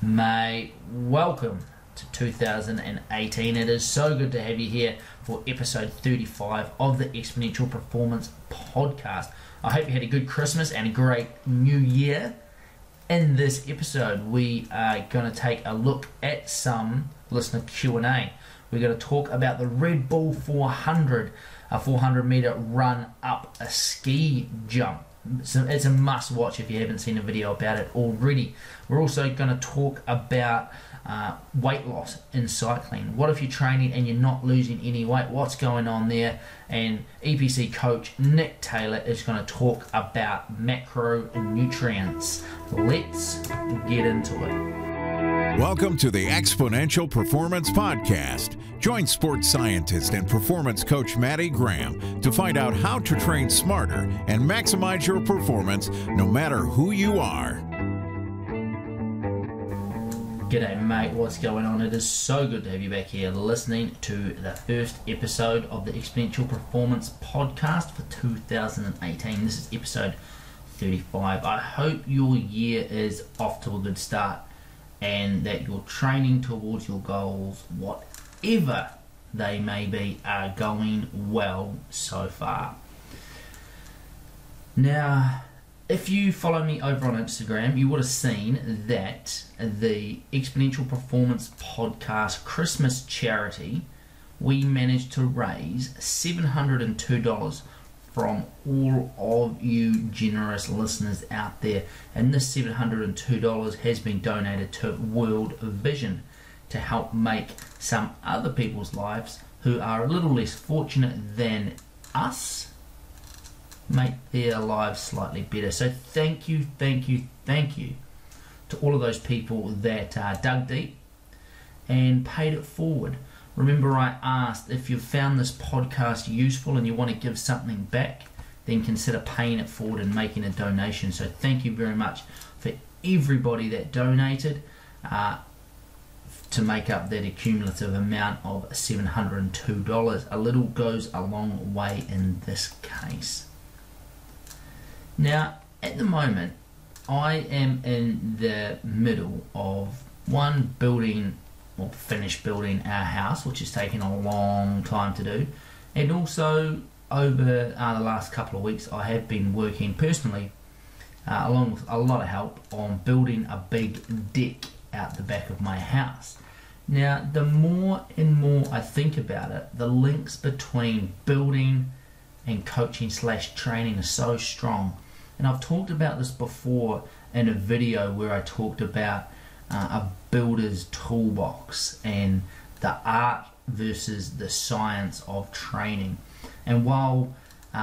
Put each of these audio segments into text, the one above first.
Mate, welcome to 2018. It is so good to have you here for episode 35 of the Exponential Performance Podcast. I hope you had a good Christmas and a great new year. In this episode, we are going to take a look at some listener Q&A. We're going to talk about the Red Bull 400, a 400 meter run up a ski jump. So it's a must watch if you haven't seen a video about it already. We're also going to talk about uh, weight loss in cycling. What if you're training and you're not losing any weight? What's going on there? And EPC coach Nick Taylor is going to talk about macronutrients. Let's get into it. Welcome to the Exponential Performance Podcast. Join sports scientist and performance coach Matty Graham to find out how to train smarter and maximize your performance no matter who you are. G'day, mate. What's going on? It is so good to have you back here listening to the first episode of the Exponential Performance Podcast for 2018. This is episode 35. I hope your year is off to a good start and that you're training towards your goals, whatever they may be, are going well so far. Now, if you follow me over on Instagram, you would have seen that the Exponential Performance Podcast Christmas charity, we managed to raise $702 from all of you generous listeners out there. And this $702 has been donated to World Vision to help make some other people's lives who are a little less fortunate than us make their lives slightly better. So thank you, thank you, thank you to all of those people that uh, dug deep and paid it forward. Remember, I asked if you've found this podcast useful and you want to give something back, then consider paying it forward and making a donation. So, thank you very much for everybody that donated uh, to make up that accumulative amount of $702. A little goes a long way in this case. Now, at the moment, I am in the middle of one building finish building our house, which has taken a long time to do. And also, over uh, the last couple of weeks, I have been working personally, uh, along with a lot of help, on building a big deck out the back of my house. Now, the more and more I think about it, the links between building and coaching slash training are so strong. And I've talked about this before in a video where I talked about uh, a builder's toolbox and the art versus the science of training. And while uh,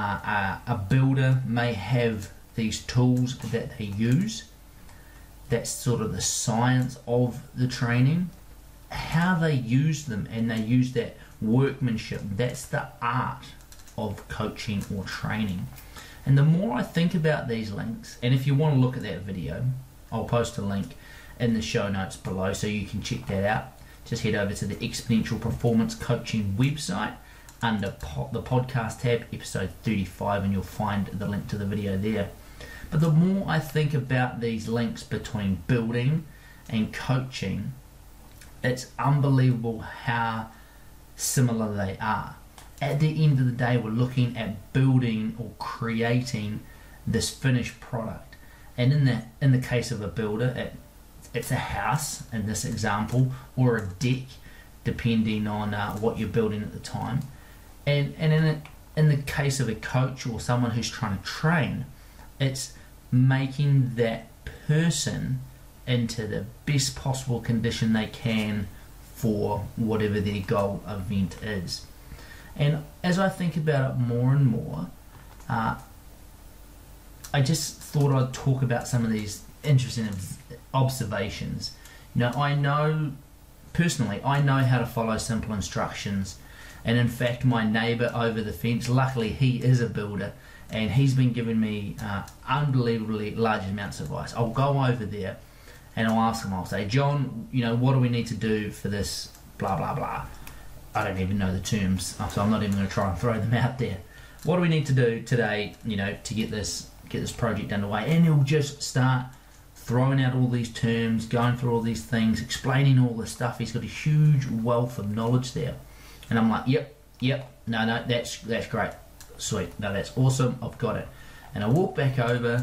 a, a builder may have these tools that they use, that's sort of the science of the training. How they use them and they use that workmanship, that's the art of coaching or training. And the more I think about these links, and if you want to look at that video, I'll post a link in the show notes below so you can check that out. Just head over to the Exponential Performance Coaching website under po- the podcast tab, episode 35, and you'll find the link to the video there. But the more I think about these links between building and coaching, it's unbelievable how similar they are. At the end of the day, we're looking at building or creating this finished product. And in the in the case of a builder, it it's a house in this example or a deck depending on uh, what you're building at the time. And and in a, in the case of a coach or someone who's trying to train it's making that person into the best possible condition they can for whatever their goal event is. And as I think about it more and more uh, I just thought I'd talk about some of these interesting observations. You know, I know personally, I know how to follow simple instructions. And in fact, my neighbour over the fence, luckily he is a builder, and he's been giving me uh, unbelievably large amounts of advice. I'll go over there and I'll ask him, I'll say, John, you know, what do we need to do for this, blah, blah, blah. I don't even know the terms, so I'm not even going to try and throw them out there. What do we need to do today, you know, to get this get this project underway? And he'll just start throwing out all these terms, going through all these things, explaining all this stuff. He's got a huge wealth of knowledge there. And I'm like, yep, yep, no, no, that's that's great, sweet, no, that's awesome, I've got it. And I walk back over,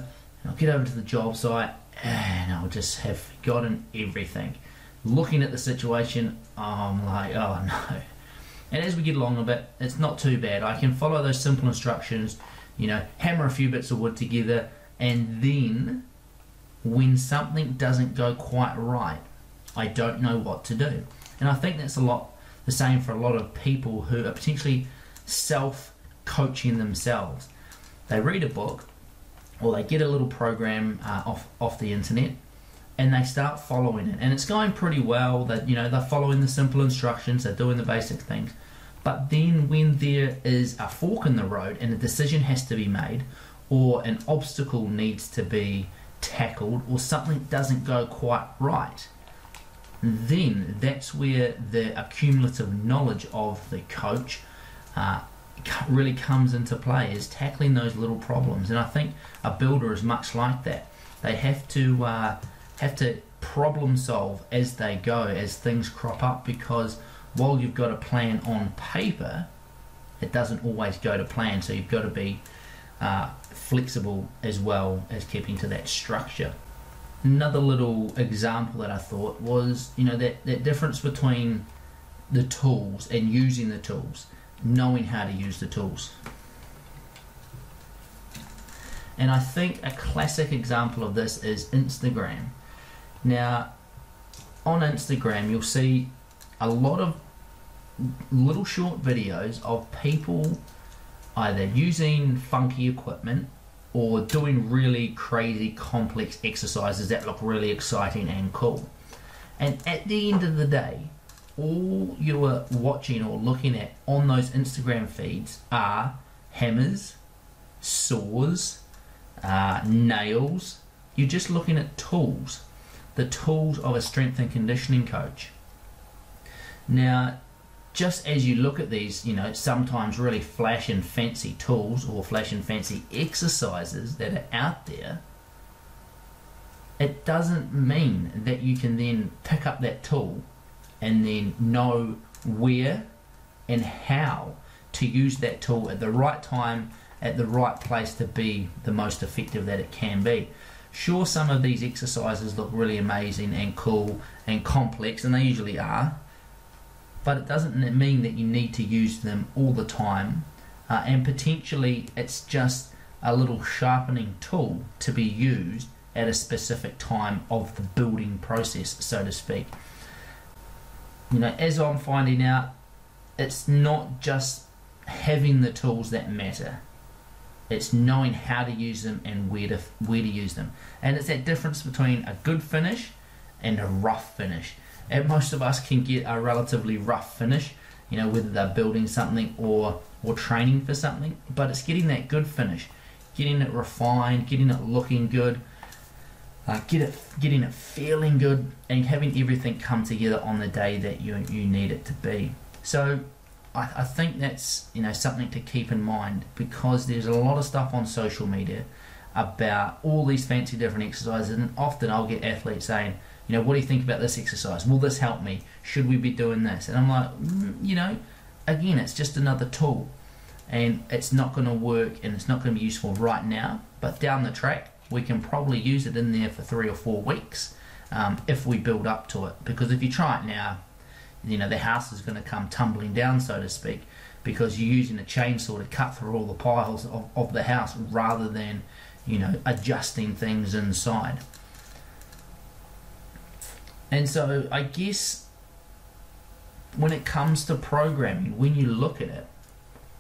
and I'll get over to the job site, and I'll just have forgotten everything. Looking at the situation, I'm like, oh no. And as we get along a bit, it's not too bad. I can follow those simple instructions, you know, hammer a few bits of wood together, and then when something doesn't go quite right, I don't know what to do. And I think that's a lot the same for a lot of people who are potentially self coaching themselves. They read a book or they get a little program uh, off, off the internet and they start following it and it's going pretty well that you know they're following the simple instructions they're doing the basic things but then when there is a fork in the road and a decision has to be made or an obstacle needs to be tackled or something doesn't go quite right, then that's where the accumulative knowledge of the coach uh, really comes into play is tackling those little problems. And i think a builder is much like that. They have to uh, have to problem solve as they go as things crop up because while you've got a plan on paper it doesn't always go to plan. So you've got to be uh, flexible as well as keeping to that structure. Another little example that I thought was, you know, that, that difference between the tools and using the tools, knowing how to use the tools. And I think a classic example of this is Instagram. Now, on Instagram, you'll see a lot of little short videos of people either using funky equipment or doing really crazy complex exercises that look really exciting and cool. And at the end of the day, all you are watching or looking at on those Instagram feeds are hammers, saws, uh, nails. You're just looking at tools, the tools of a strength and conditioning coach. Now, just as you look at these, you know, sometimes really flash and fancy tools or flash and fancy exercises that are out there, it doesn't mean that you can then pick up that tool and then know where and how to use that tool at the right time, at the right place to be the most effective that it can be. Sure, some of these exercises look really amazing and cool and complex, and they usually are but it doesn't mean that you need to use them all the time. Uh, and potentially, it's just a little sharpening tool to be used at a specific time of the building process, so to speak. You know, as I'm finding out, it's not just having the tools that matter. It's knowing how to use them and where to where to use them. And it's that difference between a good finish and a rough finish and most of us can get a relatively rough finish, you know, whether they're building something or or training for something. But it's getting that good finish, getting it refined, getting it looking good, uh, get it, getting it feeling good, and having everything come together on the day that you you need it to be. So. I, I think that's you know something to keep in mind because there's a lot of stuff on social media about all these fancy different exercises, and often I'll get athletes saying, you know, what do you think about this exercise? Will this help me? Should we be doing this? And I'm like, mm, you know, again, it's just another tool. And it's not going to work and it's not going to be useful right now. But down the track, we can probably use it in there for three or four weeks um, if we build up to it. Because if you try it now, you know, the house is going to come tumbling down, so to speak, because you're using a chainsaw to cut through all the piles of, of the house rather than, you know, adjusting things inside. And so I guess when it comes to programming, when you look at it,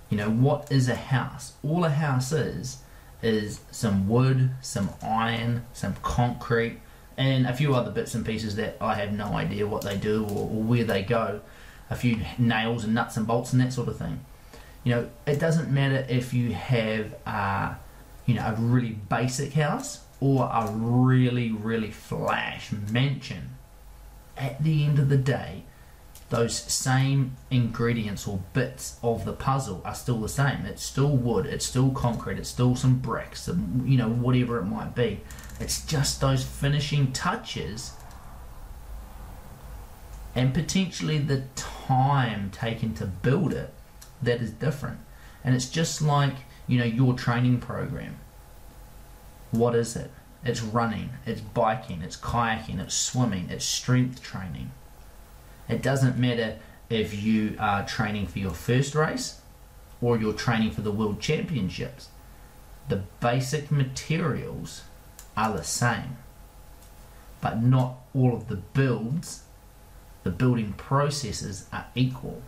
you know, what is a house? All a house is is some wood, some iron, some concrete, and a few other bits and pieces that I have no idea what they do or, or where they go. A few nails and nuts and bolts and that sort of thing. You know, it doesn't matter if you have, uh, you know, a really basic house or a really, really flash mansion at the end of the day, those same ingredients or bits of the puzzle are still the same. It's still wood, it's still concrete, it's still some bricks, some, you know, whatever it might be. It's just those finishing touches and potentially the time taken to build it that is different. And it's just like, you know, your training program. What is it? It's running, it's biking, it's kayaking, it's swimming, it's strength training. It doesn't matter if you are training for your first race or you're training for the world championships. The basic materials are the same, but not all of the builds, the building processes are equal.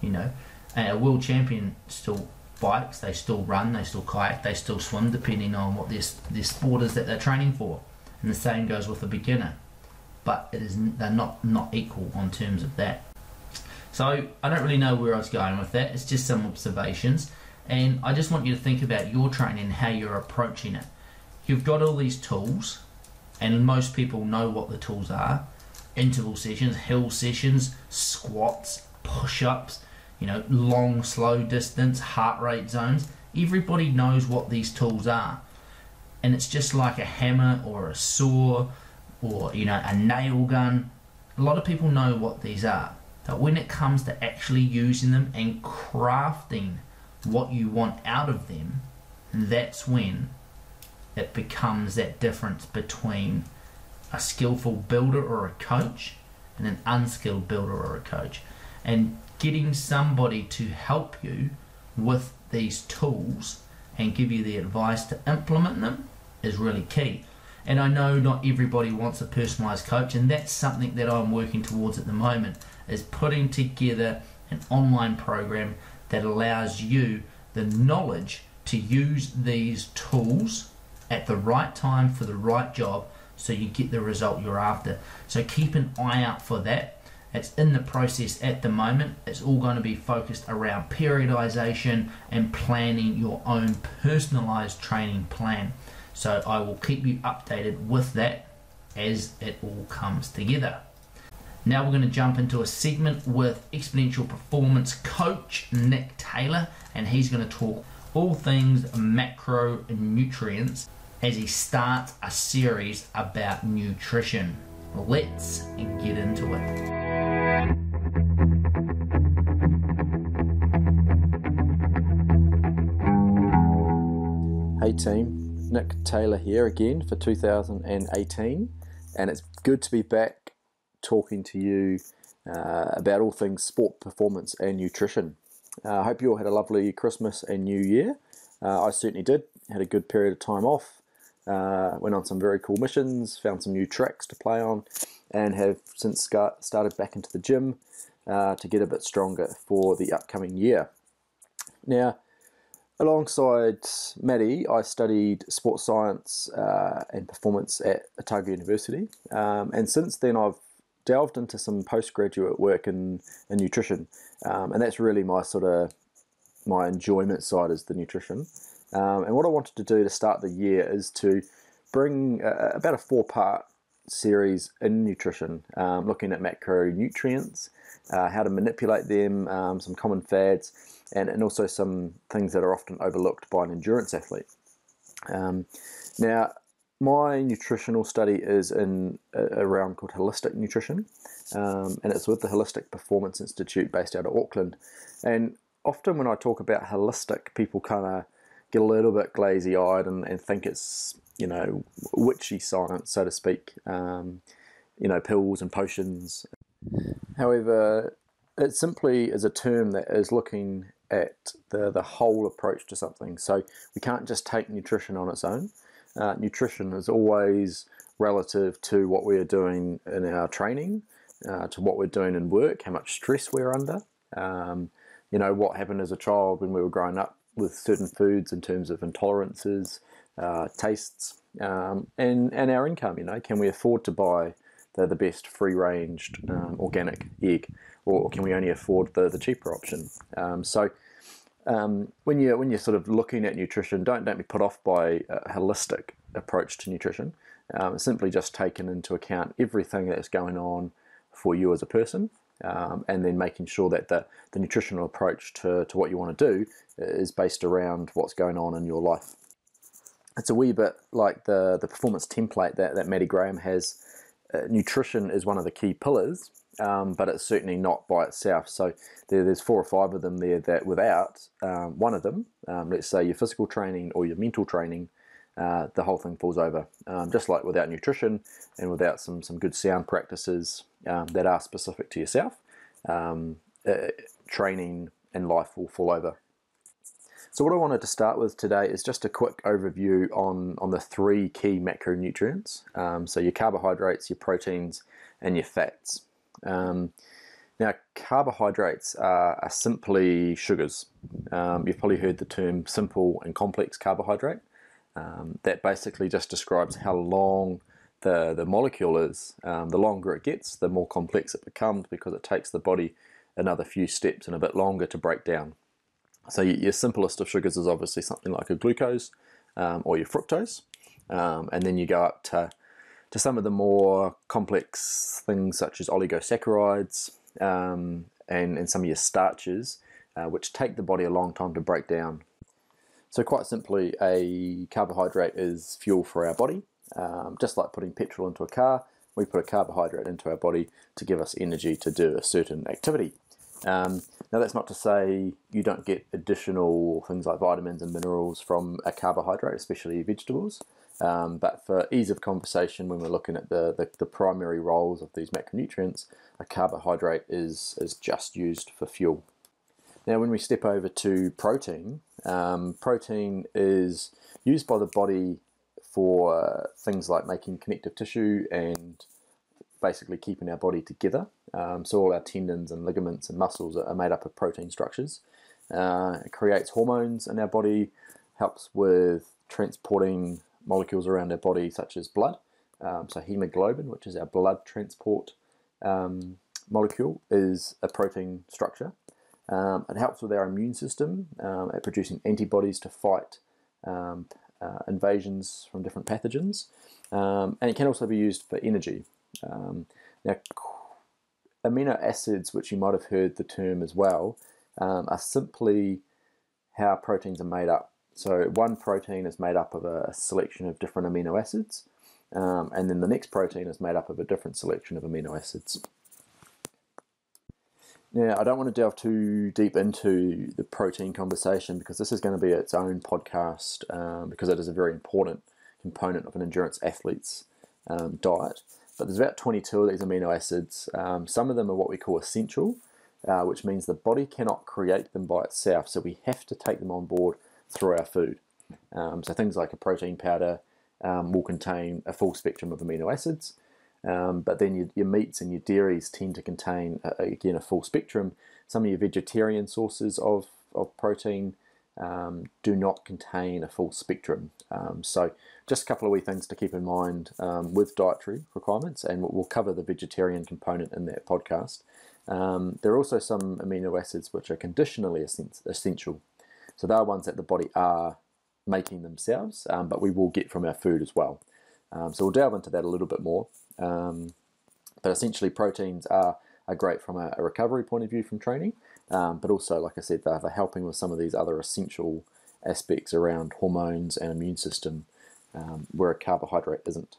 You know, a world champion still bikes, they still run, they still kayak, they still swim, depending on what their, their sport is that they're training for. And the same goes with a beginner, but it is they're not not equal on terms of that. So I don't really know where I was going with that. It's just some observations, and I just want you to think about your training and how you're approaching it. You've got all these tools, and most people know what the tools are: interval sessions, hill sessions, squats, push-ups you know, long, slow distance, heart rate zones. Everybody knows what these tools are. And it's just like a hammer or a saw or, you know, a nail gun. A lot of people know what these are. But when it comes to actually using them and crafting what you want out of them, that's when it becomes that difference between a skillful builder or a coach and an unskilled builder or a coach. And getting somebody to help you with these tools and give you the advice to implement them is really key. And I know not everybody wants a personalized coach, and that's something that I'm working towards at the moment is putting together an online program that allows you the knowledge to use these tools at the right time for the right job so you get the result you're after. So keep an eye out for that it's in the process at the moment. It's all going to be focused around periodization and planning your own personalized training plan. So I will keep you updated with that as it all comes together. Now we're going to jump into a segment with exponential performance coach Nick Taylor, and he's going to talk all things macronutrients as he starts a series about nutrition. Let's get into it. Hey team, Nick Taylor here again for 2018, and it's good to be back talking to you uh, about all things sport performance and nutrition. Uh, I hope you all had a lovely Christmas and New Year. Uh, I certainly did. Had a good period of time off. Uh, went on some very cool missions, found some new tracks to play on, and have since started back into the gym uh, to get a bit stronger for the upcoming year. Now, Alongside Matty, I studied sports science uh, and performance at Otago University, um, and since then I've delved into some postgraduate work in, in nutrition, um, and that's really my sort of my enjoyment side is the nutrition. Um, and what I wanted to do to start the year is to bring uh, about a four part series in nutrition, um, looking at macronutrients, uh, how to manipulate them, um, some common fads and, and also some things that are often overlooked by an endurance athlete. Um, now, my nutritional study is in a, realm called holistic nutrition, um, and it's with the Holistic Performance Institute based out of Auckland. And often when I talk about holistic, people kind of get a little bit glazy eyed and, and, think it's, you know, witchy science, so to speak, um, you know, pills and potions. However, it simply is a term that is looking at the, the whole approach to something. So we can't just take nutrition on its own. Uh, nutrition is always relative to what we are doing in our training, uh, to what we're doing in work, how much stress we're under. Um, you know, what happened as a child when we were growing up with certain foods in terms of intolerances, uh, tastes, um, and, and our income. You know, can we afford to buy the, the best free ranged um, organic egg? or can we only afford the, the cheaper option? Um, so um, when you when you're sort of looking at nutrition, don't don't be put off by a holistic approach to nutrition. Um, simply just taking into account everything that's going on for you as a person, um, and then making sure that the, the nutritional approach to, to what you want to do is based around what's going on in your life. It's a wee bit like the, the performance template that, that Matty Graham has. Uh, nutrition is one of the key pillars, um, but it's certainly not by itself. So there, there's four or five of them there that without um, one of them, um, let's say your physical training or your mental training, uh, the whole thing falls over. Um, just like without nutrition and without some, some good sound practices um, that are specific to yourself, um, uh, training and life will fall over. So what I wanted to start with today is just a quick overview on, on the three key macronutrients. Um, so your carbohydrates, your proteins, and your fats. Um, now, carbohydrates are, are simply sugars. Um, you've probably heard the term simple and complex carbohydrate. Um, that basically just describes how long the, the molecule is. Um, the longer it gets, the more complex it becomes because it takes the body another few steps and a bit longer to break down. So your simplest of sugars is obviously something like a glucose um, or your fructose, um, and then you go up to to some of the more complex things such as oligosaccharides um, and, and some of your starches, uh, which take the body a long time to break down. So quite simply, a carbohydrate is fuel for our body. Um, just like putting petrol into a car, we put a carbohydrate into our body to give us energy to do a certain activity. Um, now that's not to say you don't get additional things like vitamins and minerals from a carbohydrate, especially vegetables. Um, but for ease of conversation, when we're looking at the, the, the, primary roles of these macronutrients, a carbohydrate is, is just used for fuel. Now, when we step over to protein, um, protein is used by the body for things like making connective tissue and basically keeping our body together. Um, so all our tendons and ligaments and muscles are made up of protein structures. Uh, it creates hormones in our body, helps with transporting molecules around our body, such as blood. Um, so hemoglobin, which is our blood transport um, molecule, is a protein structure. Um, it helps with our immune system um, at producing antibodies to fight um, uh, invasions from different pathogens. Um, and it can also be used for energy. now, amino acids, which you might have heard the term as well, are simply how proteins are made up. So one protein is made up of a selection of different amino acids, um, and then the next protein is made up of a different selection of amino acids. Now, I don't want to delve too deep into the protein conversation because this is going to be its own podcast um, because it is a very important component of an endurance athlete's um, diet. But there's about 22 of these amino acids. Um, some of them are what we call essential, uh, which means the body cannot create them by itself. So we have to take them on board through our food. Um, so things like a protein powder um, will contain a full spectrum of amino acids, um, but then your, your, meats and your dairies tend to contain, uh, again, a full spectrum. Some of your vegetarian sources of, of protein um, do not contain a full spectrum. Um, so just a couple of wee things to keep in mind um, with dietary requirements, and we'll cover the vegetarian component in that podcast. there are also some amino acids which are conditionally essential. So they are ones that the body are making themselves, um, but we will get from our food as well. Um, so we'll delve into that a little bit more. Um, but essentially, proteins are, are great from a, a recovery point of view from training, um, but also, like I said, they're, they're, helping with some of these other essential aspects around hormones and immune system um, where a carbohydrate isn't.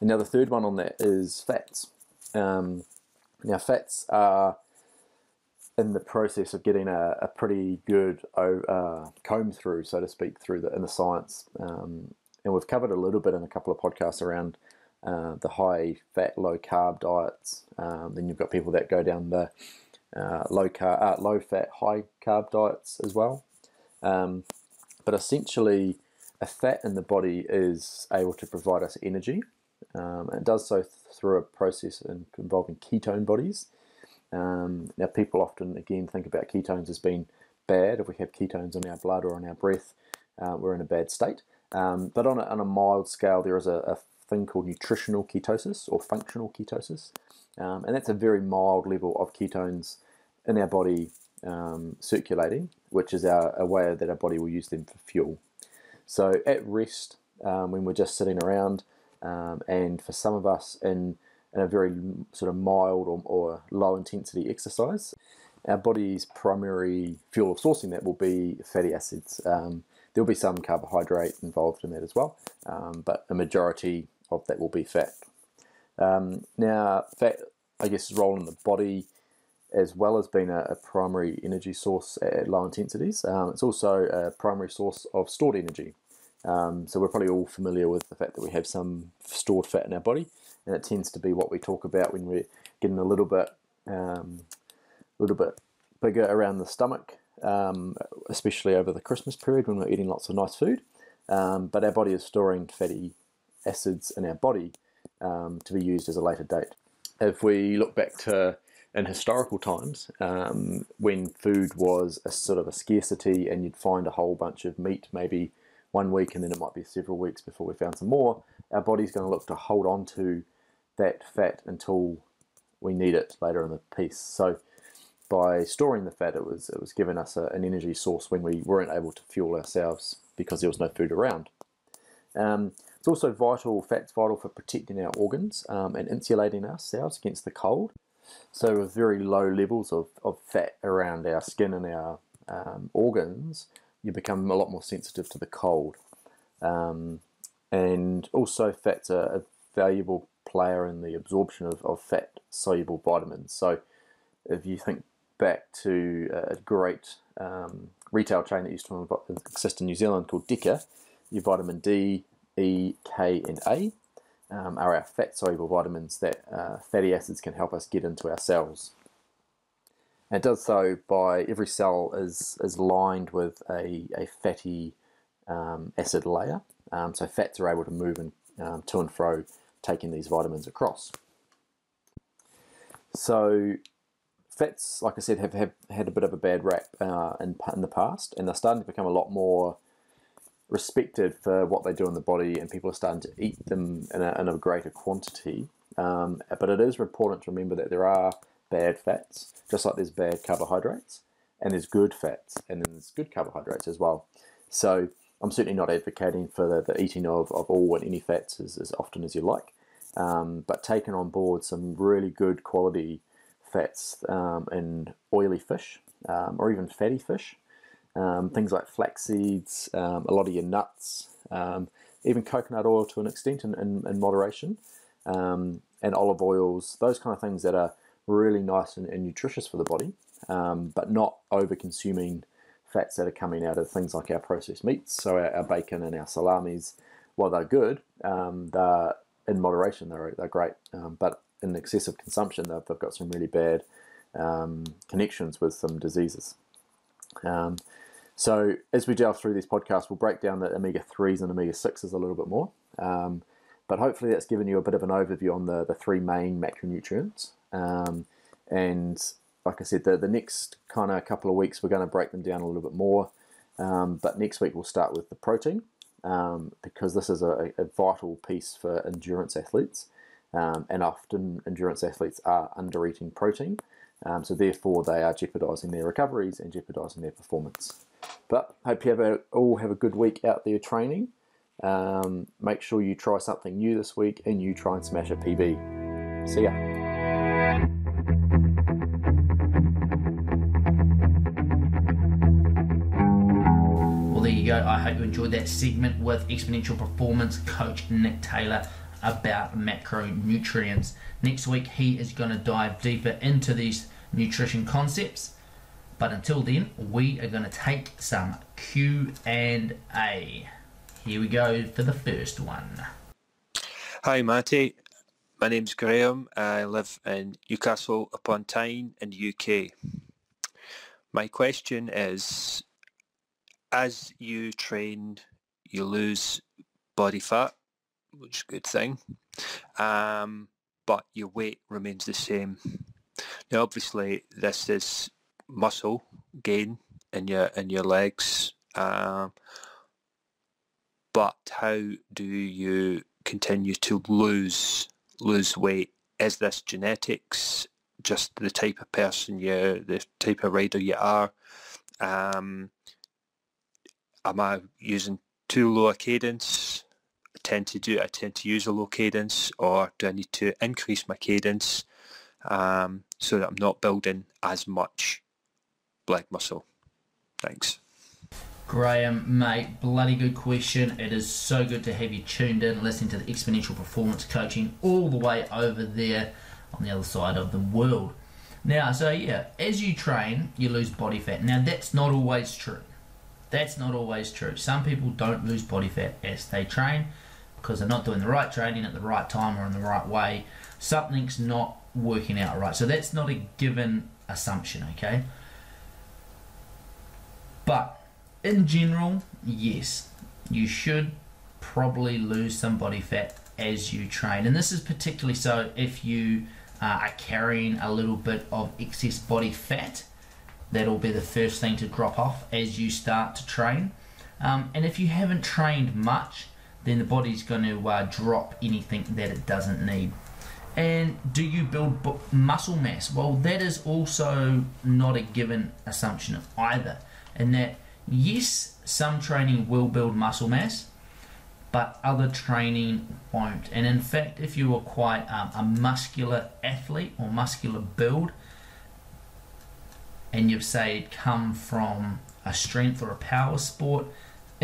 And now the third one on that is fats. Um, now, fats are in the process of getting a, a pretty good uh, comb through, so to speak, through the in the science. Um, and we've covered a little bit in a couple of podcasts around uh, the high fat, low carb diets. Um, then you've got people that go down the uh, low carb, uh, low fat, high carb diets as well. Um, but essentially, a fat in the body is able to provide us energy. Um, and it does so th- through a process involving ketone bodies. Um, now, people often, again, think about ketones as being bad. If we have ketones in our blood or in our breath, uh, we're in a bad state. Um, but on a, on a, mild scale, there is a, a, thing called nutritional ketosis or functional ketosis. Um, and that's a very mild level of ketones in our body um, circulating, which is our, a way that our body will use them for fuel. So at rest, um, when we're just sitting around, um, and for some of us in in a very sort of mild or, or low intensity exercise. Our body's primary fuel of sourcing that will be fatty acids. Um, there'll be some carbohydrate involved in that as well, um, but a majority of that will be fat. Um, now, fat, I guess, is role in the body as well as being a, a primary energy source at low intensities. Um, it's also a primary source of stored energy. Um, so we're probably all familiar with the fact that we have some stored fat in our body, and it tends to be what we talk about when we're getting a little bit, um, a little bit bigger around the stomach, um, especially over the Christmas period when we're eating lots of nice food. Um, but our body is storing fatty acids in our body um, to be used as a later date. If we look back to in historical times, um, when food was a sort of a scarcity and you'd find a whole bunch of meat maybe one week and then it might be several weeks before we found some more, our body's going to look to hold on to that fat until we need it later in the piece. So by storing the fat, it was it was giving us a, an energy source when we weren't able to fuel ourselves because there was no food around. Um, it's also vital, fat's vital for protecting our organs um, and insulating ourselves against the cold. So with very low levels of, of fat around our skin and our um, organs, you become a lot more sensitive to the cold. Um, and also fat's a, a, valuable player in the absorption of, of fat soluble vitamins. So if you think back to a great um, retail chain that used to exist in New Zealand called Deka, your vitamin D, E, K and A um, are our fat soluble vitamins that uh, fatty acids can help us get into our cells. And it does so by every cell is, is lined with a, a fatty um, acid layer. Um, so fats are able to move in, um, to and fro, taking these vitamins across. So fats, like I said, have, have had a bit of a bad rap uh, in, in the past, and they're starting to become a lot more respected for what they do in the body, and people are starting to eat them in a, in a greater quantity. Um, but it is important to remember that there are bad fats, just like there's bad carbohydrates, and there's good fats, and then there's good carbohydrates as well. So I'm certainly not advocating for the, the eating of, of all and any fats as, as often as you like, um, but taking on board some really good quality fats um, in oily fish um, or even fatty fish. Um, things like flax seeds, um, a lot of your nuts, um, even coconut oil to an extent in, in, in moderation, um, and olive oils, those kind of things that are really nice and, and nutritious for the body, um, but not over consuming fats that are coming out of things like our processed meats, so our, our bacon and our salamis, while they're good, um, they're in moderation, they're, they're great, but in excessive consumption, they've, they've got some really bad connections with some diseases. Um, so as we delve through these podcasts, we'll break down the omega threes and omega sixes a little bit more. Um, but hopefully that's given you a bit of an overview on the, the three main macronutrients. Um, and like I said, the, the next kind of couple of weeks we're going to break them down a little bit more. Um, but next week we'll start with the protein um, because this is a, a, vital piece for endurance athletes. Um, and often endurance athletes are under eating protein. Um, so therefore they are jeopardizing their recoveries and jeopardizing their performance. But hope you have a, all have a good week out there training. Um, make sure you try something new this week and you try and smash a PB. See ya. Well, there you go. I hope you enjoyed that segment with Exponential Performance coach Nick Taylor about macronutrients. Next week, he is going to dive deeper into these nutrition concepts but until then, we are going to take some Q and A. Here we go for the first one. Hi, Matty. My name's Graham. I live in Newcastle upon Tyne in the UK. My question is, as you train, you lose body fat, which is a good thing, um, but your weight remains the same. Now, obviously, this is muscle gain in your in your legs. Um, but how do you continue to lose lose weight? Is this genetics? Just the type of person you, the type of rider you are. Um, am I using too low a cadence? Tend to do? I tend to use a low cadence, or do I need to increase my cadence um, so that I'm not building as much leg muscle? Thanks. Graham, mate, bloody good question. It is so good to have you tuned in, listening to the Exponential Performance Coaching all the way over there on the other side of the world. Now, so yeah, as you train, you lose body fat. Now, that's not always true. That's not always true. Some people don't lose body fat as they train because they're not doing the right training at the right time or in the right way. Something's not working out right. So that's not a given assumption, okay? But in general, yes, you should probably lose some body fat as you train. And this is particularly so if you uh, are carrying a little bit of excess body fat. That'll be the first thing to drop off as you start to train. Um, and if you haven't trained much, then the body's going to uh, drop anything that it doesn't need. And do you build muscle mass? Well, that is also not a given assumption either. And that yes, some training will build muscle mass, but other training won't. And in fact, if you are quite um, a muscular athlete or muscular build, and you've say come from a strength or a power sport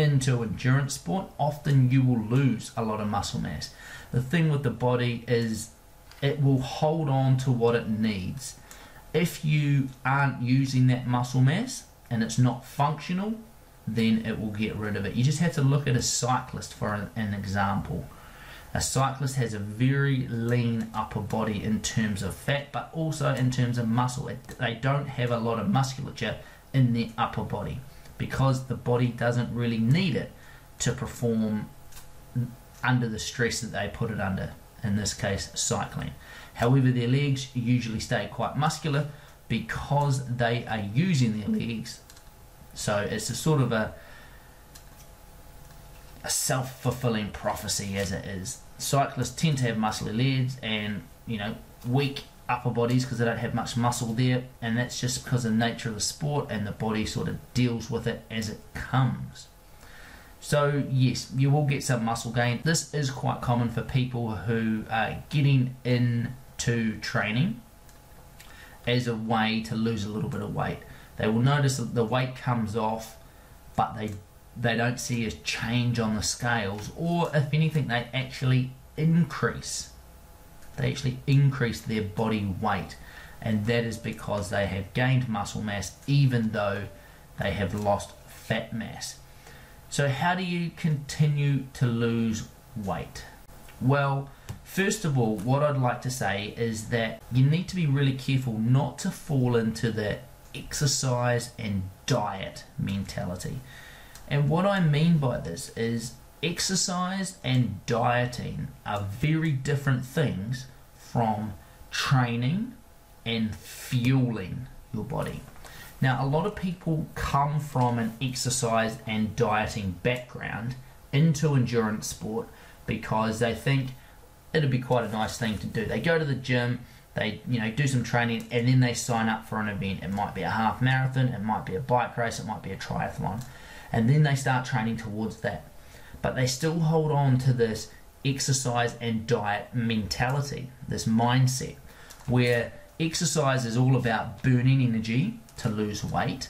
into endurance sport, often you will lose a lot of muscle mass. The thing with the body is it will hold on to what it needs. If you aren't using that muscle mass, and it's not functional, then it will get rid of it. You just have to look at a cyclist for an, example. A cyclist has a very lean upper body in terms of fat, but also in terms of muscle. They don't have a lot of musculature in their upper body because the body doesn't really need it to perform under the stress that they put it under, in this case, cycling. However, their legs usually stay quite muscular because they are using their legs. So it's a sort of a a self-fulfilling prophecy as it is. Cyclists tend to have muscly legs and you know weak upper bodies because they don't have much muscle there, and that's just because of the nature of the sport and the body sort of deals with it as it comes. So yes, you will get some muscle gain. This is quite common for people who are getting into training as a way to lose a little bit of weight. They will notice that the weight comes off, but they they don't see a change on the scales, or if anything, they actually increase. They actually increase their body weight, and that is because they have gained muscle mass even though they have lost fat mass. So, how do you continue to lose weight? Well, First of all, what I'd like to say is that you need to be really careful not to fall into the exercise and diet mentality. And what I mean by this is exercise and dieting are very different things from training and fueling your body. Now, a lot of people come from an exercise and dieting background into endurance sport because they think it'd be quite a nice thing to do. They go to the gym, they you know do some training, and then they sign up for an event. It might be a half marathon, it might be a bike race, it might be a triathlon, and then they start training towards that. But they still hold on to this exercise and diet mentality, this mindset, where exercise is all about burning energy to lose weight,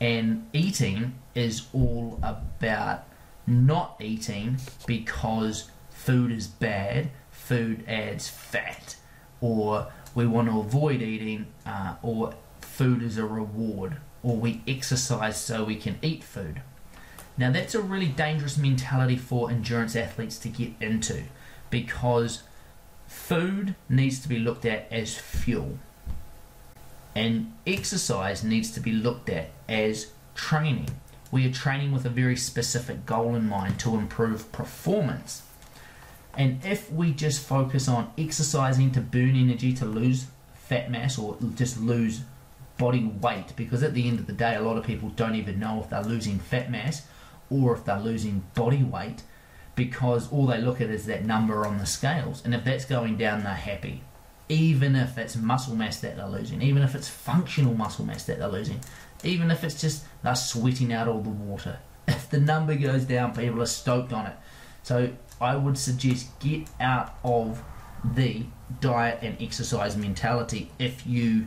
and eating is all about not eating because food is bad food adds fat, or we want to avoid eating, uh, or food is a reward, or we exercise so we can eat food. Now, that's a really dangerous mentality for endurance athletes to get into because food needs to be looked at as fuel, and exercise needs to be looked at as training. We are training with a very specific goal in mind to improve performance and if we just focus on exercising to burn energy to lose fat mass or just lose body weight, because at the end of the day, a lot of people don't even know if they're losing fat mass or if they're losing body weight because all they look at is that number on the scales. And if that's going down, they're happy. Even if it's muscle mass that they're losing, even if it's functional muscle mass that they're losing, even if it's just they're sweating out all the water. If the number goes down, people are stoked on it So I would suggest get out of the diet and exercise mentality if you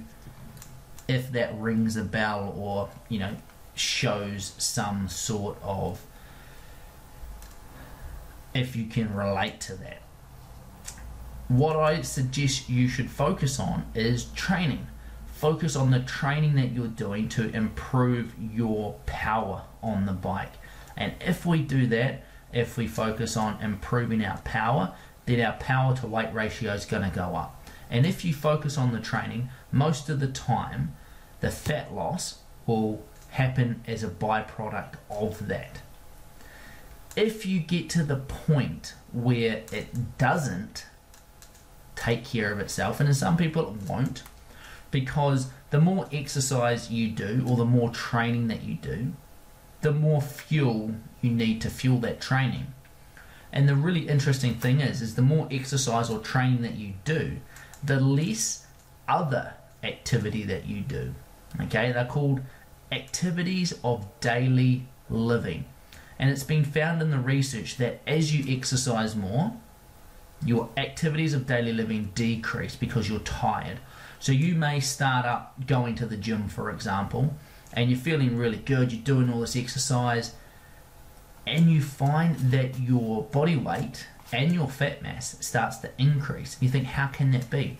if that rings a bell or you know shows some sort of if you can relate to that. What i suggest you should focus on is training. Focus on the training that you're doing to improve your power on the bike. And if we do that if we focus on improving our power then our power to weight ratio is going to go up. And if you focus on the training most of the time the fat loss will happen as a byproduct of that. If you get to the point where it doesn't take care of itself, and in some people it won't, because the more exercise you do or the more training that you do, the more fuel you need to fuel that training. And the really interesting thing is, is the more exercise or training that you do, the less other activity that you do. Okay, they're called activities of daily living. And it's been found in the research that as you exercise more, your activities of daily living decrease because you're tired. So you may start up going to the gym, for example, and you're feeling really good, you're doing all this exercise, and you find that your body weight and your fat mass starts to increase. You think, how can that be?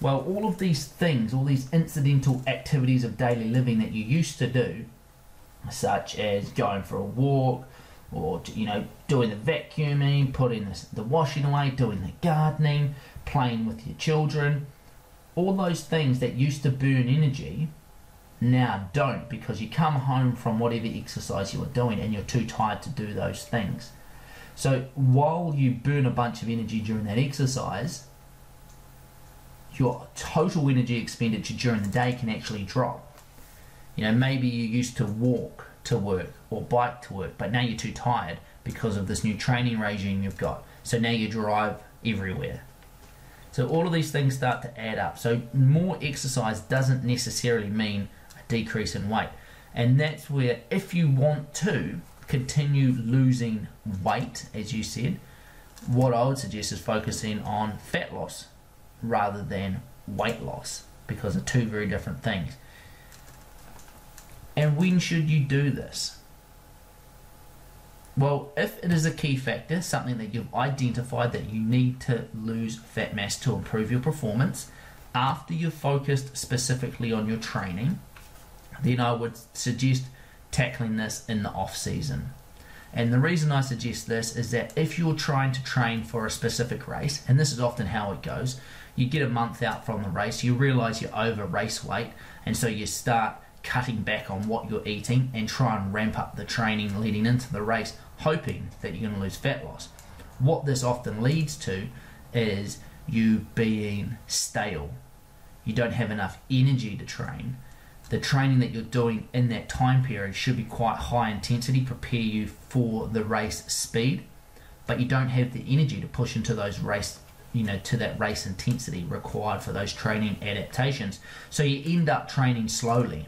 Well, all of these things, all these incidental activities of daily living that you used to do, such as going for a walk, or you know, doing the vacuuming, putting the, the washing away, doing the gardening, playing with your children, all those things that used to burn energy now don't because you come home from whatever exercise you were doing and you're too tired to do those things. So while you burn a bunch of energy during that exercise, your total energy expenditure during the day can actually drop. You know, maybe you used to walk to work or bike to work, but now you're too tired because of this new training regime you've got. So now you drive everywhere. So all of these things start to add up. So more exercise doesn't necessarily mean a decrease in weight. And that's where if you want to continue losing weight, as you said, what I would suggest is focusing on fat loss rather than weight loss because they're two very different things. And when should you do this? Well, if it is a key factor, something that you've identified that you need to lose fat mass to improve your performance, after you've focused specifically on your training, then I would suggest tackling this in the off season. And the reason I suggest this is that if you're trying to train for a specific race, and this is often how it goes, you get a month out from the race, you realize you're over race weight, and so you start cutting back on what you're eating and try and ramp up the training leading into the race, hoping that you're going to lose fat loss. What this often leads to is you being stale. You don't have enough energy to train. The training that you're doing in that time period should be quite high intensity, prepare you for the race speed, but you don't have the energy to push into those race you know to that race intensity required for those training adaptations. So you end up training slowly.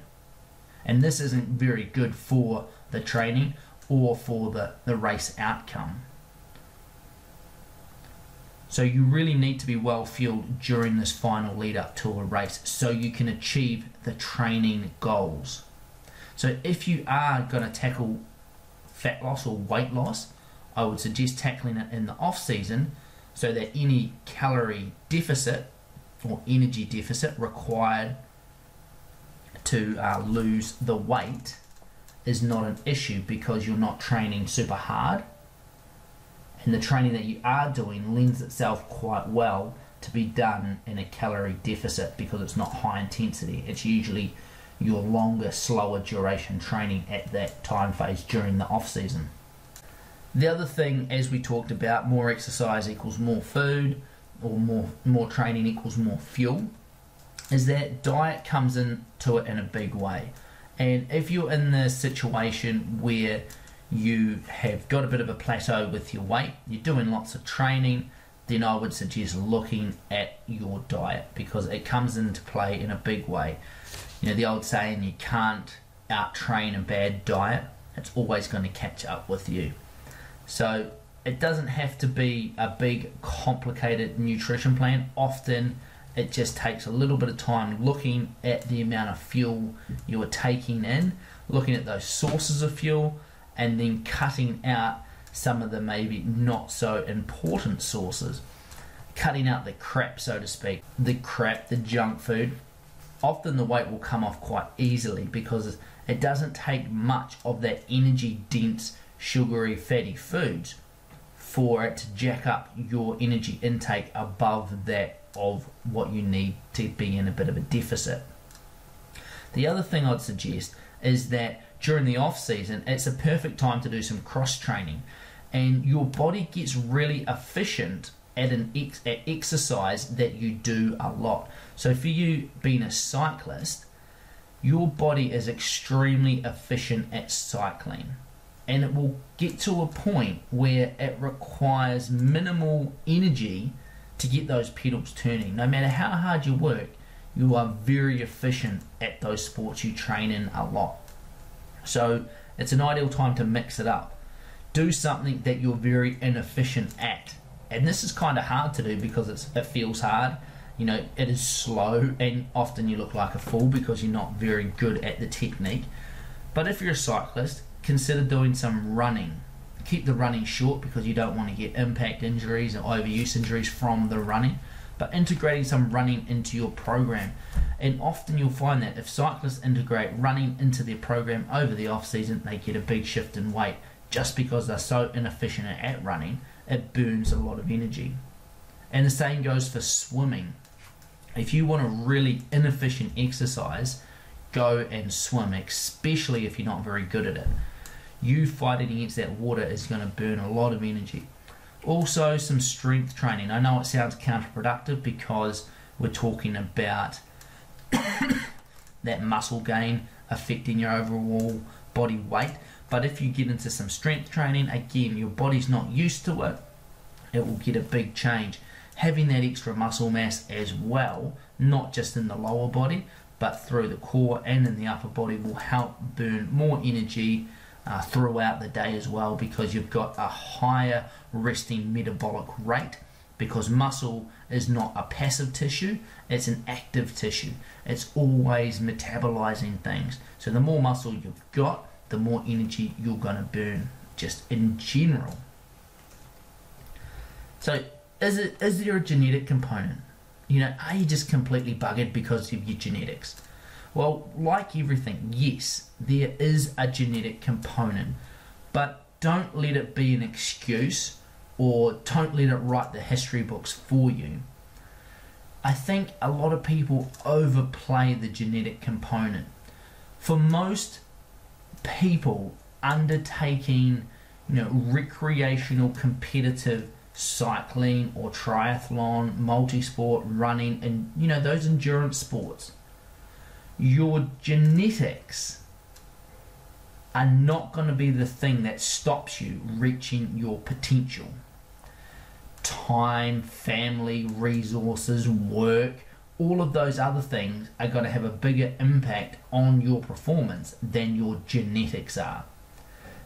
And this isn't very good for the training or for the, the race outcome. So you really need to be well fueled during this final lead up to a race so you can achieve the training goals. So if you are going to tackle fat loss or weight loss i would suggest tackling it in the off season so that any calorie deficit or energy deficit required to uh, lose the weight is not an issue because you're not training super hard. And the training that you are doing lends itself quite well to be done in a calorie deficit because it's not high intensity. It's usually your longer slower duration training at that time phase during the off season the other thing, as we talked about, more exercise equals more food, or more more training equals more fuel, is that diet comes into it in a big way. And if you're in the situation where you have got a bit of a plateau with your weight, you're doing lots of training, then I would suggest looking at your diet because it comes into play in a big way. You know, the old saying, you can't out train a bad diet, it's always going to catch up with you. So it doesn't have to be a big, complicated nutrition plan. Often, it just takes a little bit of time looking at the amount of fuel you are taking in, looking at those sources of fuel, and then cutting out some of the maybe not so important sources. Cutting out the crap, so to speak, the crap, the junk food. Often the weight will come off quite easily because it doesn't take much of that energy dense, sugary, fatty foods for it to jack up your energy intake above that of what you need to be in a bit of a deficit. The other thing I'd suggest is that during the off season, it's a perfect time to do some cross training, and your body gets really efficient at an ex- at exercise that you do a lot. So for you being a cyclist, your body is extremely efficient at cycling and it will get to a point where it requires minimal energy to get those pedals turning. No matter how hard you work, you are very efficient at those sports you train in a lot. So it's an ideal time to mix it up. Do something that you're very inefficient at. And this is kind of hard to do because it feels hard. You know, it is slow and often you look like a fool because you're not very good at the technique. But if you're a cyclist, consider doing some running. Keep the running short because you don't want to get impact injuries or overuse injuries from the running, but integrating some running into your program. And often you'll find that if cyclists integrate running into their program over the off season, they get a big shift in weight just because they're so inefficient at running, it burns a lot of energy. And the same goes for swimming. If you want a really inefficient exercise, go and swim, especially if you're not very good at it you fighting against that water is going to burn a lot of energy. Also, some strength training. I know it sounds counterproductive because we're talking about that muscle gain affecting your overall body weight. But if you get into some strength training, again, your body's not used to it, it will get a big change. Having that extra muscle mass as well, not just in the lower body, but through the core and in the upper body, will help burn more energy uh, throughout the day as well because you've got a higher resting metabolic rate because muscle is not a passive tissue, it's an active tissue. It's always metabolizing things. So the more muscle you've got, the more energy you're going to burn just in general. So is it is there a genetic component? You know, are you just completely buggered because of your genetics? Well, like everything, yes, there is a genetic component, but don't let it be an excuse or don't let it write the history books for you. I think a lot of people overplay the genetic component. For most people undertaking, you know, recreational competitive cycling or triathlon, multi-sport, running and you know those endurance sports your genetics are not going to be the thing that stops you reaching your potential. Time, family, resources, work, all of those other things are going to have a bigger impact on your performance than your genetics are.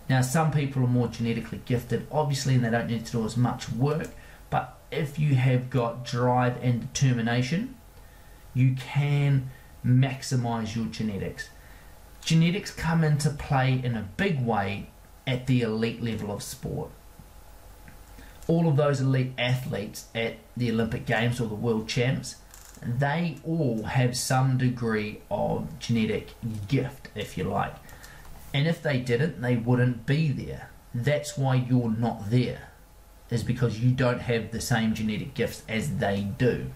Now, some people are more genetically gifted, obviously, and they don't need to do as much work, but if you have got drive and determination, you can maximize your genetics. Genetics come into play in a big way at the elite level of sport. All of those elite athletes at the Olympic Games or the World Champs, they all have some degree of genetic gift, if you like. And if they didn't, they wouldn't be there. That's why you're not there, is because you don't have the same genetic gifts as they do.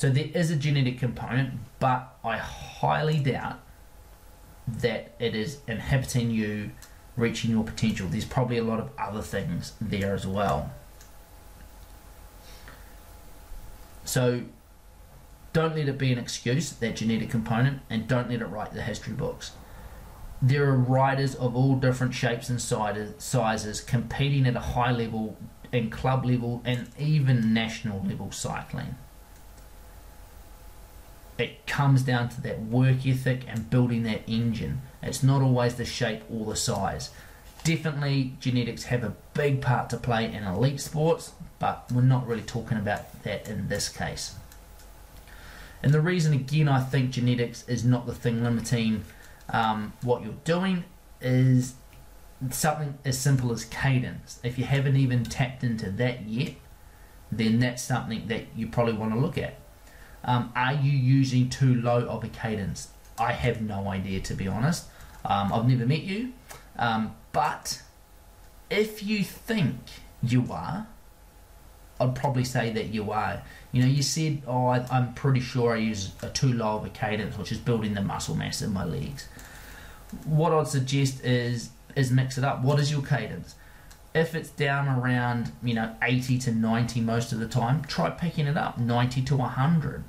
So there is a genetic component, but I highly doubt that it is inhibiting you reaching your potential. There's probably a lot of other things there as well. So don't let it be an excuse, that genetic component, and don't let it write the history books. There are riders of all different shapes and sizes competing at a high level, in club level, and even national level cycling it comes down to that work ethic and building that engine. It's not always the shape or the size. Definitely, genetics have a big part to play in elite sports, but we're not really talking about that in this case. And the reason, again, I think genetics is not the thing limiting um, what you're doing is something as simple as cadence. If you haven't even tapped into that yet, then that's something that you probably want to look at. Um, are you using too low of a cadence? I have no idea, to be honest. Um, I've never met you, um, but if you think you are, I'd probably say that you are. You know, you said, oh, I, am pretty sure I use a too low of a cadence, which is building the muscle mass in my legs. What I'd suggest is is mix it up. What is your cadence? If it's down around, you know, 80 to 90 most of the time, try picking it up 90 to 100.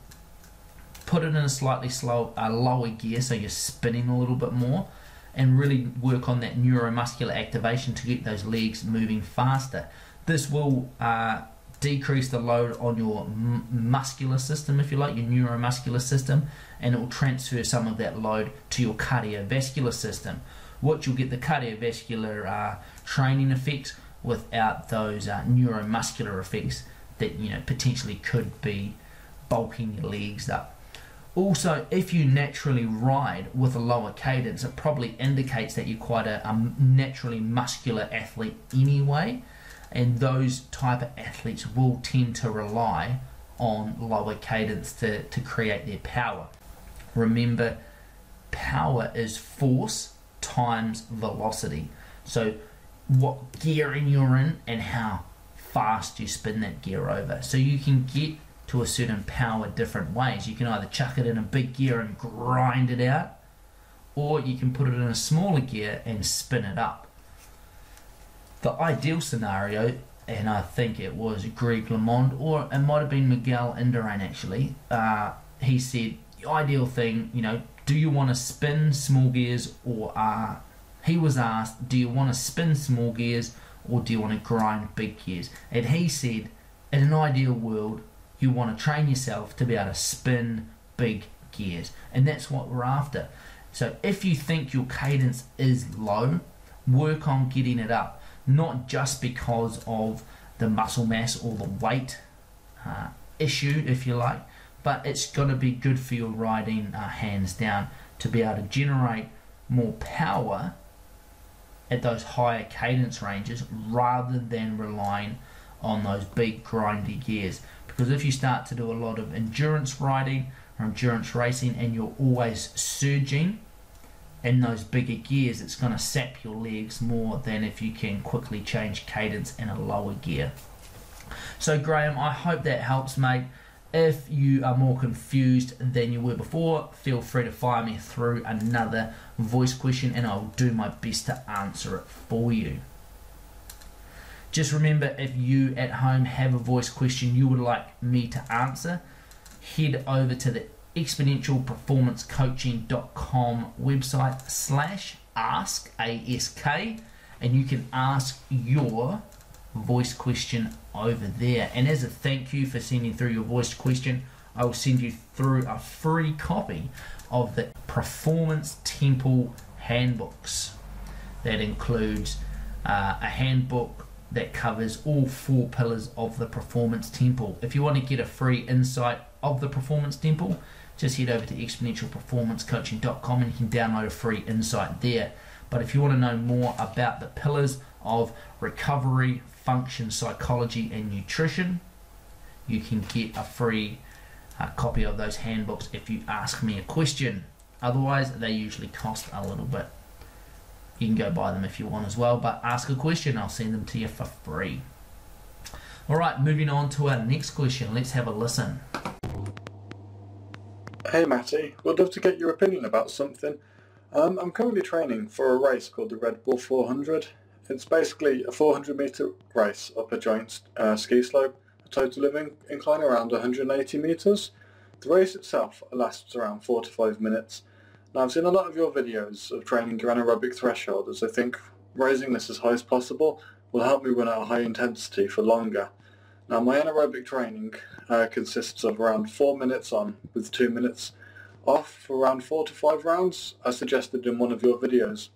Put it in a slightly slow, lower gear so you're spinning a little bit more and really work on that neuromuscular activation to get those legs moving faster. This will uh, decrease the load on your muscular system, if you like, your neuromuscular system, and it will transfer some of that load to your cardiovascular system. What you'll get the cardiovascular uh, training effects without those uh, neuromuscular effects that you know potentially could be bulking your legs up. Also, if you naturally ride with a lower cadence, it probably indicates that you're quite a, a naturally muscular athlete anyway, and those type of athletes will tend to rely on lower cadence to, to create their power. Remember, power is force times velocity. So, what gearing you're in and how fast you spin that gear over. So, you can get to a certain power different ways. You can either chuck it in a big gear and grind it out, or you can put it in a smaller gear and spin it up. The ideal scenario, and I think it was Greg LeMond, or it might have been Miguel Indurain actually, uh, he said, the ideal thing, you know, do you want to spin small gears or uh, he was asked, do you want to spin small gears or do you want to grind big gears? And he said, in an ideal world, you want to train yourself to be able to spin big gears. And that's what we're after. So if you think your cadence is low, work on getting it up. Not just because of the muscle mass or the weight uh, issue, if you like, but it's got to be good for your riding uh, hands down to be able to generate more power at those higher cadence ranges rather than relying on those big grindy gears. Because if you start to do a lot of endurance riding or endurance racing and you're always surging in those bigger gears, it's going to sap your legs more than if you can quickly change cadence in a lower gear. So, Graham, I hope that helps, mate. If you are more confused than you were before, feel free to fire me through another voice question and I'll do my best to answer it for you. Just remember if you at home have a voice question you would like me to answer, head over to the exponentialperformancecoaching.com website slash ask ask and you can ask your voice question over there. And as a thank you for sending through your voice question, I will send you through a free copy of the Performance Temple handbooks. That includes uh, a handbook that covers all four pillars of the Performance Temple. If you want to get a free insight of the Performance Temple, just head over to exponentialperformancecoaching.com and you can download a free insight there. But if you want to know more about the pillars of recovery, function, psychology, and nutrition, you can get a free uh, copy of those handbooks if you ask me a question. Otherwise, they usually cost a little bit. You can go buy them if you want as well, but ask a question, I'll send them to you for free. All right, moving on to our next question. Let's have a listen. Hey Matty, would love to get your opinion about something. Um, I'm currently training for a race called the Red Bull 400. It's basically a 400 metre race up a giant uh, ski slope, a total living incline around 180 metres. The race itself lasts around 4 to 5 minutes now I've seen a lot of your videos of training your anaerobic threshold as I think raising this as high as possible will help me run at a high intensity for longer. Now my anaerobic training uh, consists of around 4 minutes on with 2 minutes off for around 4 to 5 rounds as suggested in one of your videos.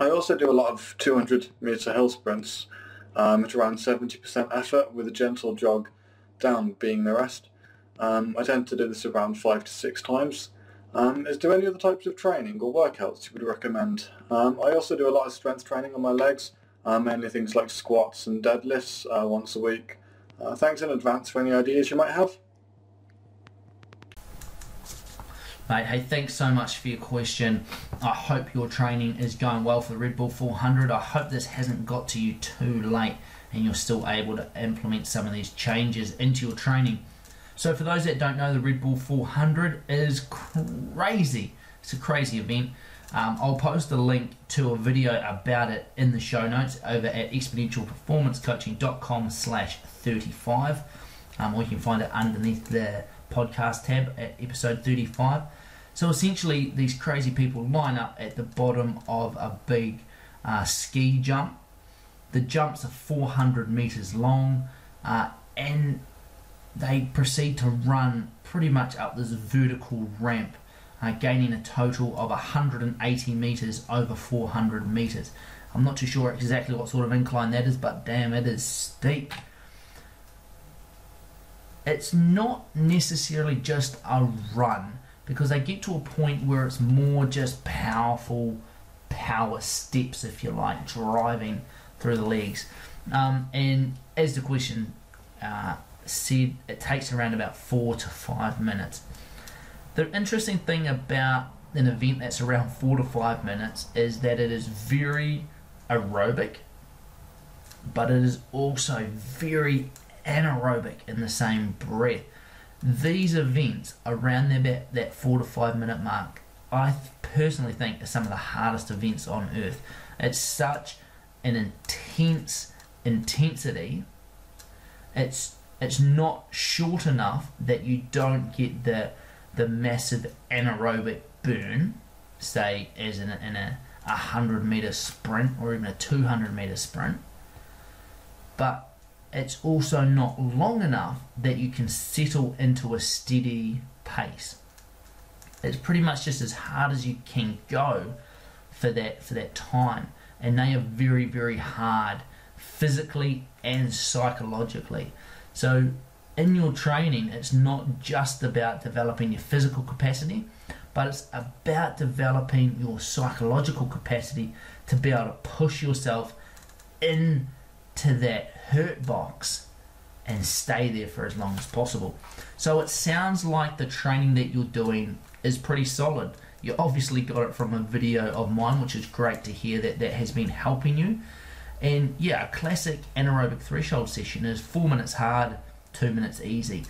I also do a lot of 200 meter hill sprints um, at around 70% effort with a gentle jog down being the rest. Um, I tend to do this around five to six times. Um, is there any other types of training or workouts you would recommend? Um, I also do a lot of strength training on my legs, uh, mainly things like squats and deadlifts uh, once a week. Uh, thanks in advance for any ideas you might have. Mate, hey, thanks so much for your question. I hope your training is going well for the Red Bull 400. I hope this hasn't got to you too late and you're still able to implement some of these changes into your training. So, for those that don't know, the Red Bull 400 is crazy. It's a crazy event. Um, I'll post a link to a video about it in the show notes over at exponentialperformancecoaching.com slash 35. Um, or you can find it underneath the podcast tab at episode 35. So essentially, these crazy people line up at the bottom of a big uh, ski jump. The jumps are 400 meters long, uh, and they proceed to run pretty much up this vertical ramp, uh, gaining a total of 180 meters over 400 meters. I'm not too sure exactly what sort of incline that is, but damn, it is steep it's not necessarily just a run because they get to a point where it's more just powerful power steps, if you like, driving through the legs. Um, and as the question uh, said, it takes around about four to five minutes. The interesting thing about an event that's around four to five minutes is that it is very aerobic, but it is also very anaerobic in the same breath. These events around that, that four to five minute mark, I personally think are some of the hardest events on earth. It's such an intense intensity. It's it's not short enough that you don't get the the massive anaerobic burn, say as in a, in a, a hundred meter sprint or even a two hundred meter sprint. But it's also not long enough that you can settle into a steady pace. It's pretty much just as hard as you can go for that for that time, and they are very very hard physically and psychologically. So in your training, it's not just about developing your physical capacity, but it's about developing your psychological capacity to be able to push yourself into that hurt box and stay there for as long as possible. So it sounds like the training that you're doing is pretty solid. You obviously got it from a video of mine, which is great to hear that that has been helping you. And yeah, a classic anaerobic threshold session is four minutes hard, two minutes easy.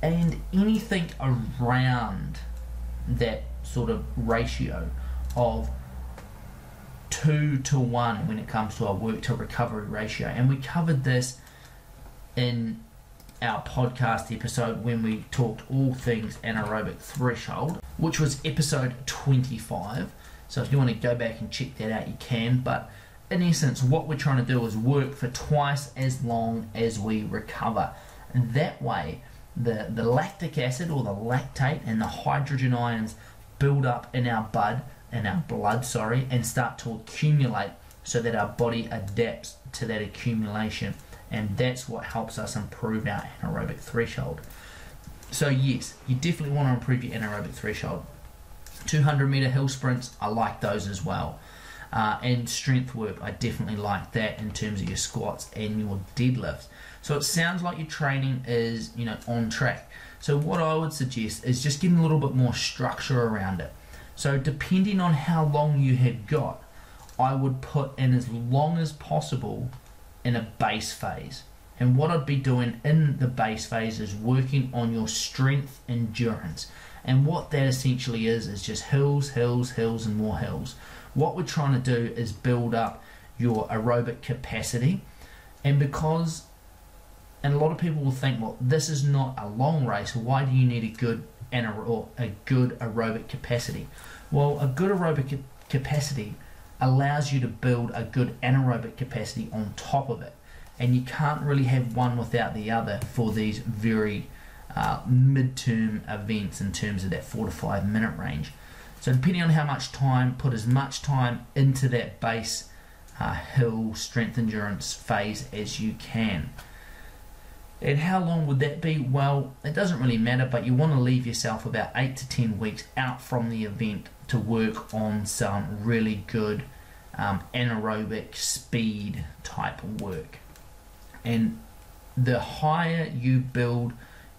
And anything around that sort of ratio of two to one when it comes to our work to recovery ratio. And we covered this in our podcast episode when we talked all things anaerobic threshold, which was episode 25. So if you want to go back and check that out, you can. But in essence, what we're trying to do is work for twice as long as we recover. And that way, the, the lactic acid or the lactate and the hydrogen ions build up in our blood in our blood, sorry, and start to accumulate so that our body adapts to that accumulation. And that's what helps us improve our anaerobic threshold. So, yes, you definitely want to improve your anaerobic threshold. 200 meter hill sprints, I like those as well. Uh, and strength work, I definitely like that in terms of your squats and your deadlifts. So it sounds like your training is, you know, on track. So what I would suggest is just getting a little bit more structure around it. So depending on how long you had got, I would put in as long as possible in a base phase. And what I'd be doing in the base phase is working on your strength endurance. And what that essentially is, is just hills, hills, hills, and more hills. What we're trying to do is build up your aerobic capacity. And because, and a lot of people will think, well, this is not a long race, why do you need a good and a, good aerobic capacity? Well, a good aerobic capacity allows you to build a good anaerobic capacity on top of it. And you can't really have one without the other for these very uh, mid-term events in terms of that four to five minute range. So depending on how much time, put as much time into that base uh, hill strength endurance phase as you can. And how long would that be? Well, it doesn't really matter, but you want to leave yourself about 8 to 10 weeks out from the event to work on some really good um, anaerobic speed type work. And the higher you build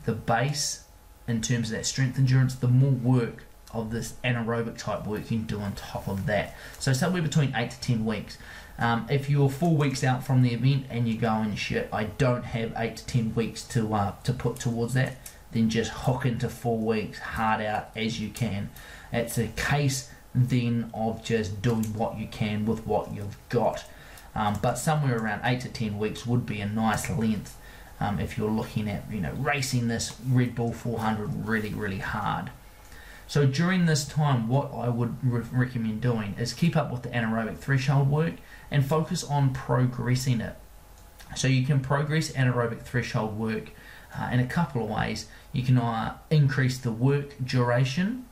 the base in terms of that strength endurance, the more work of this anaerobic type work you can do on top of that. So somewhere between 8 to 10 weeks. Um, if you're four weeks out from the event and you're going, shit, I don't have eight to ten weeks to uh, to put towards that, then just hook into four weeks hard out as you can. It's a case then of just doing what you can with what you've got. Um, but somewhere around eight to ten weeks would be a nice length um, if you're looking at you know racing this Red Bull 400 really really hard. So during this time, what I would re- recommend doing is keep up with the anaerobic threshold work and focus on progressing it. So you can progress anaerobic threshold work uh, in a couple of ways. You can uh, increase the work duration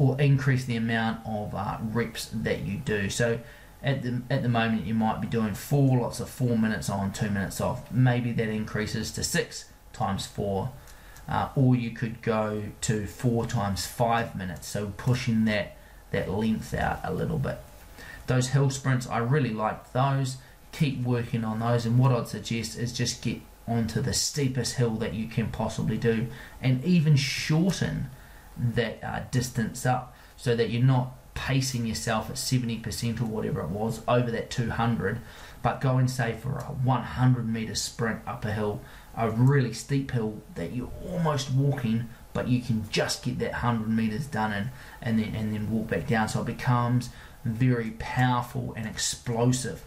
or increase the amount of uh, reps that you do. So at the at the moment you might be doing four lots of four minutes on, two minutes off. Maybe that increases to six times four, uh, or you could go to four times five minutes. So pushing that that length out a little bit. Those hill sprints, I really like those. Keep working on those, and what I'd suggest is just get onto the steepest hill that you can possibly do, and even shorten that uh, distance up so that you're not pacing yourself at 70% or whatever it was over that 200, but go and say for a 100 meter sprint up a hill, a really steep hill that you're almost walking, but you can just get that 100 meters done and, and then and then walk back down. So it becomes very powerful and explosive.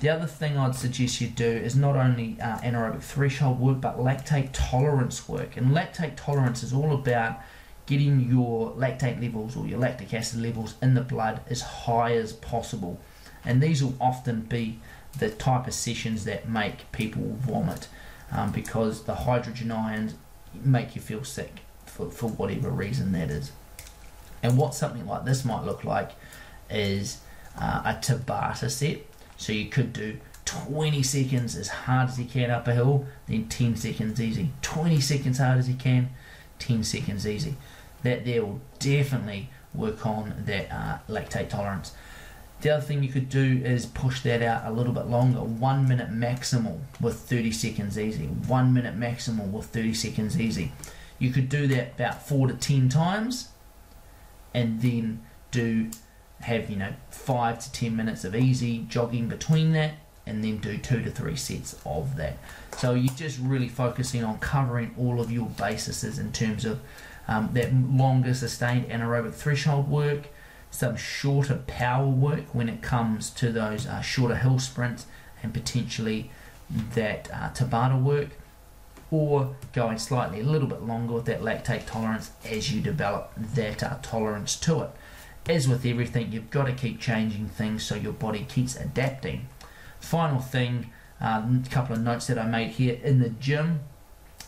The other thing I'd suggest you do is not only uh, anaerobic threshold work, but lactate tolerance work. And lactate tolerance is all about getting your lactate levels or your lactic acid levels in the blood as high as possible. And these will often be the type of sessions that make people vomit um, because the hydrogen ions make you feel sick for, for whatever reason that is. And what something like this might look like is uh, a Tabata set. So you could do 20 seconds as hard as you can up a hill, then 10 seconds easy. 20 seconds hard as you can, 10 seconds easy. That there will definitely work on that uh, lactate tolerance. The other thing you could do is push that out a little bit longer, one minute maximal with 30 seconds easy. One minute maximal with 30 seconds easy. You could do that about four to 10 times and then do have you know five to ten minutes of easy jogging between that and then do two to three sets of that so you're just really focusing on covering all of your bases in terms of um, that longer sustained anaerobic threshold work some shorter power work when it comes to those uh, shorter hill sprints and potentially that uh, Tabata work or going slightly a little bit longer with that lactate tolerance as you develop that uh, tolerance to it as with everything, you've got to keep changing things so your body keeps adapting. Final thing, uh, a couple of notes that I made here in the gym.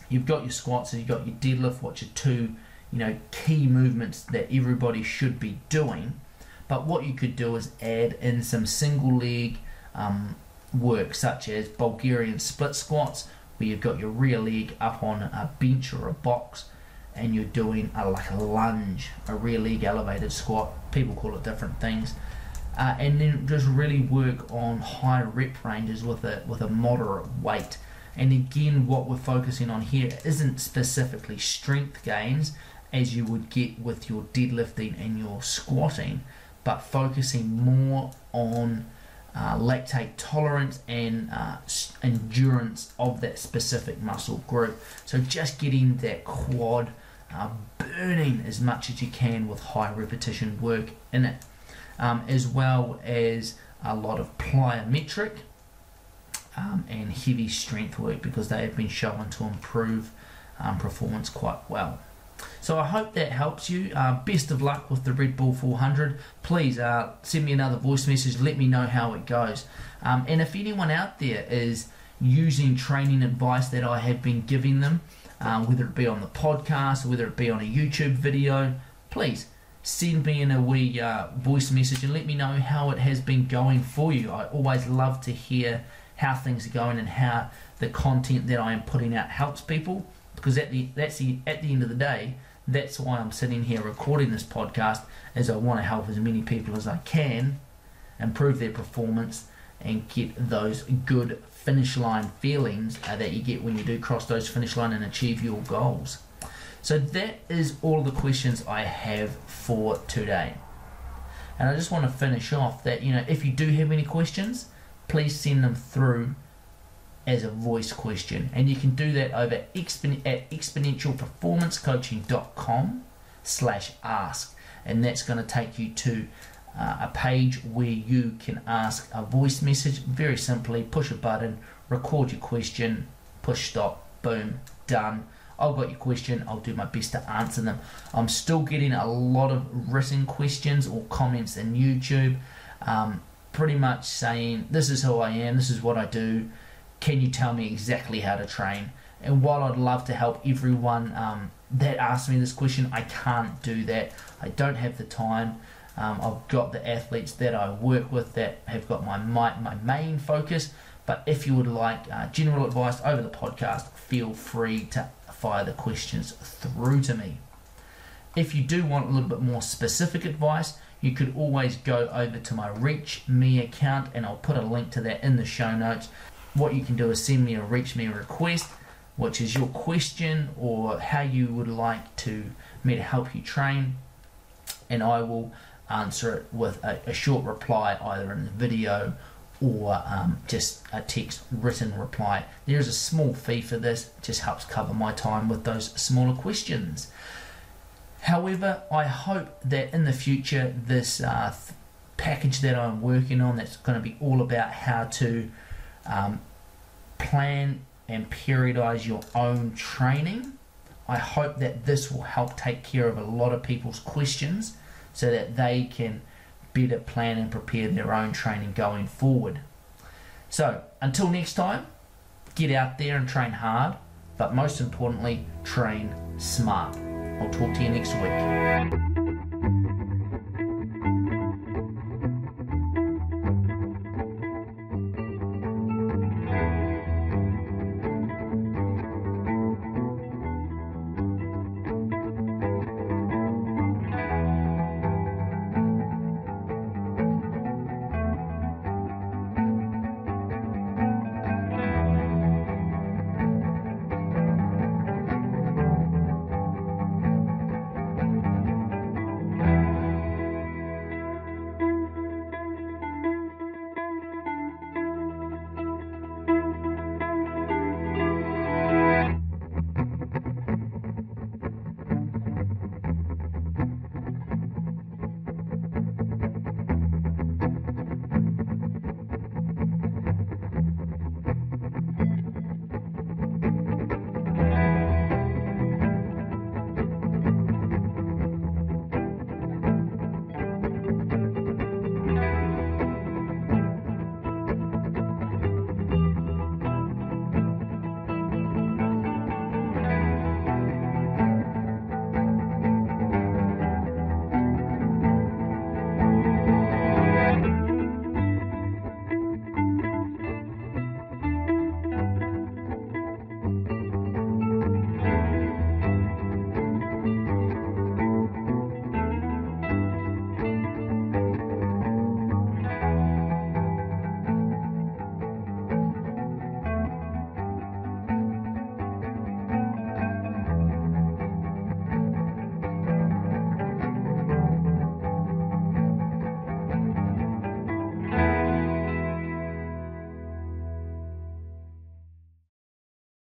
You've got your squats, and you've got your deadlift, what your two, you know, key movements that everybody should be doing. But what you could do is add in some single leg um, work, such as Bulgarian split squats, where you've got your rear leg up on a bench or a box, and you're doing a, like a lunge, a rear leg elevated squat. People call it different things. Uh, and then just really work on high rep ranges with a with a moderate weight. And again, what we're focusing on here isn't specifically strength gains as you would get with your deadlifting and your squatting, but focusing more on uh, lactate tolerance and uh, endurance of that specific muscle group. So just getting that quad uh, burning as much as you can with high repetition work in it, um, as well as a lot of plyometric um, and heavy strength work because they have been shown to improve um, performance quite well. So I hope that helps you. Uh, best of luck with the Red Bull 400. Please uh, send me another voice message. Let me know how it goes. Um, and if anyone out there is using training advice that I have been giving them, uh, whether it be on the podcast, or whether it be on a YouTube video, please send me in a wee uh, voice message and let me know how it has been going for you. I always love to hear how things are going and how the content that I am putting out helps people because at the that's the at the end of the day that's why I'm sitting here recording this podcast is I want to help as many people as I can improve their performance and get those good finish line feelings uh, that you get when you do cross those finish line and achieve your goals. So that is all the questions I have for today. And I just want to finish off that, you know, if you do have any questions, please send them through as a voice question. And you can do that over at exponentialperformancecoaching.com slash ask. And that's going to take you to uh, a page where you can ask a voice message. Very simply, push a button, record your question, push stop, boom, done. I've got your question. I'll do my best to answer them. I'm still getting a lot of written questions or comments in YouTube, um, pretty much saying, This is who I am, this is what I do. Can you tell me exactly how to train? And while I'd love to help everyone um, that asks me this question, I can't do that. I don't have the time. Um, I've got the athletes that I work with that have got my my, my main focus. But if you would like uh, general advice over the podcast, feel free to fire the questions through to me. If you do want a little bit more specific advice, you could always go over to my Reach Me account and I'll put a link to that in the show notes. What you can do is send me a Reach Me request, which is your question or how you would like to me to help you train, and I will answer it with a, a short reply either in the video or um, just a text written reply. There is a small fee for this, it just helps cover my time with those smaller questions. However, I hope that in the future, this uh, package that I'm working on that's going to be all about how to um, plan and periodize your own training. I hope that this will help take care of a lot of people's questions so that they can better plan and prepare their own training going forward. So, until next time, get out there and train hard, but most importantly, train smart. I'll talk to you next week.